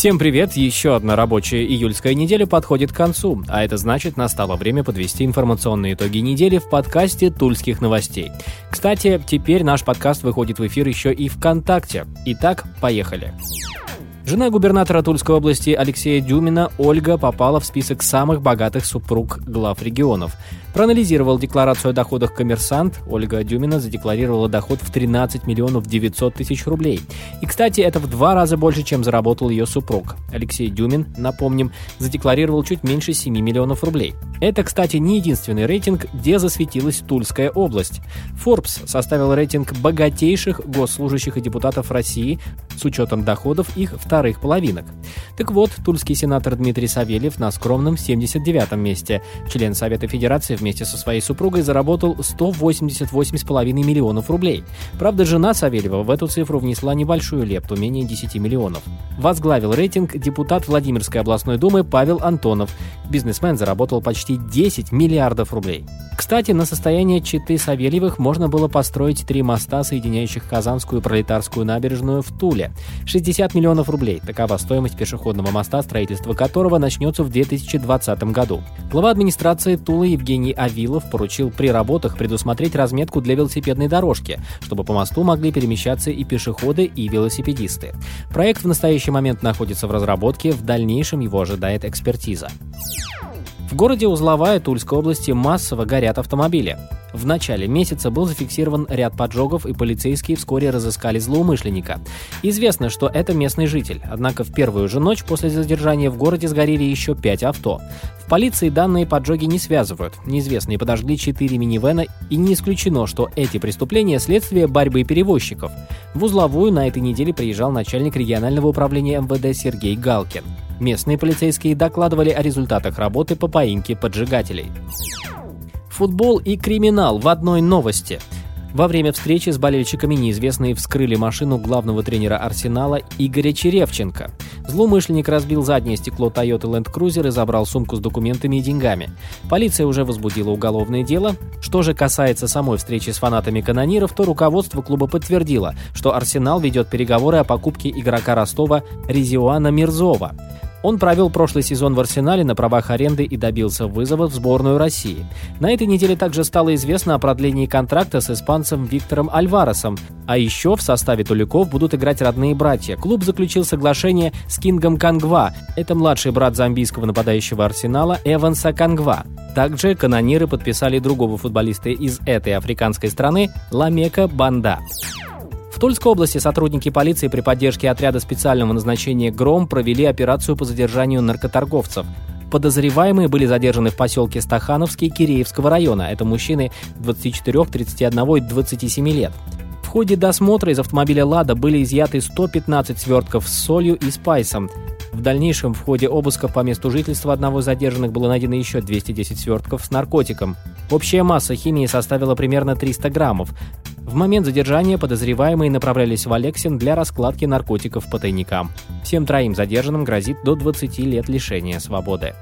Всем привет! Еще одна рабочая июльская неделя подходит к концу, а это значит, настало время подвести информационные итоги недели в подкасте «Тульских новостей». Кстати, теперь наш подкаст выходит в эфир еще и ВКонтакте. Итак, поехали! Жена губернатора Тульской области Алексея Дюмина Ольга попала в список самых богатых супруг глав регионов. Проанализировал декларацию о доходах коммерсант. Ольга Дюмина задекларировала доход в 13 миллионов 900 тысяч рублей. И, кстати, это в два раза больше, чем заработал ее супруг. Алексей Дюмин, напомним, задекларировал чуть меньше 7 миллионов рублей. Это, кстати, не единственный рейтинг, где засветилась Тульская область. Forbes составил рейтинг богатейших госслужащих и депутатов России с учетом доходов их вторых половинок. Так вот, тульский сенатор Дмитрий Савельев на скромном 79-м месте. Член Совета Федерации вместе со своей супругой заработал 188,5 миллионов рублей. Правда, жена Савельева в эту цифру внесла небольшую лепту, менее 10 миллионов. Возглавил рейтинг депутат Владимирской областной думы Павел Антонов. Бизнесмен заработал почти 10 миллиардов рублей. Кстати, на состояние Читы Савельевых можно было построить три моста, соединяющих Казанскую Пролетарскую набережную в Туле. 60 миллионов рублей – такова стоимость пешеходного моста, строительство которого начнется в 2020 году. Глава администрации Тулы Евгений Авилов поручил при работах предусмотреть разметку для велосипедной дорожки, чтобы по мосту могли перемещаться и пешеходы, и велосипедисты. Проект в настоящий момент находится в разработке, в дальнейшем его ожидает экспертиза. В городе Узловая Тульской области массово горят автомобили. В начале месяца был зафиксирован ряд поджогов, и полицейские вскоре разыскали злоумышленника. Известно, что это местный житель, однако в первую же ночь после задержания в городе сгорели еще пять авто. В полиции данные поджоги не связывают. Неизвестные подожгли четыре минивэна, и не исключено, что эти преступления – следствие борьбы перевозчиков. В Узловую на этой неделе приезжал начальник регионального управления МВД Сергей Галкин. Местные полицейские докладывали о результатах работы по поимке поджигателей. Футбол и криминал в одной новости. Во время встречи с болельщиками неизвестные вскрыли машину главного тренера Арсенала Игоря Черевченко. Злоумышленник разбил заднее стекло Toyota Land Cruiser и забрал сумку с документами и деньгами. Полиция уже возбудила уголовное дело. Что же касается самой встречи с фанатами канониров, то руководство клуба подтвердило, что Арсенал ведет переговоры о покупке игрока Ростова Резиуана Мирзова. Он провел прошлый сезон в «Арсенале» на правах аренды и добился вызова в сборную России. На этой неделе также стало известно о продлении контракта с испанцем Виктором Альваресом. А еще в составе Туликов будут играть родные братья. Клуб заключил соглашение с Кингом Кангва. Это младший брат замбийского нападающего «Арсенала» Эванса Кангва. Также канониры подписали другого футболиста из этой африканской страны Ламека Банда. Тульской области сотрудники полиции при поддержке отряда специального назначения «Гром» провели операцию по задержанию наркоторговцев. Подозреваемые были задержаны в поселке Стахановский Киреевского района. Это мужчины 24, 31 и 27 лет. В ходе досмотра из автомобиля «Лада» были изъяты 115 свертков с солью и спайсом. В дальнейшем в ходе обыска по месту жительства одного из задержанных было найдено еще 210 свертков с наркотиком. Общая масса химии составила примерно 300 граммов. В момент задержания подозреваемые направлялись в Алексин для раскладки наркотиков по тайникам. Всем троим задержанным грозит до 20 лет лишения свободы.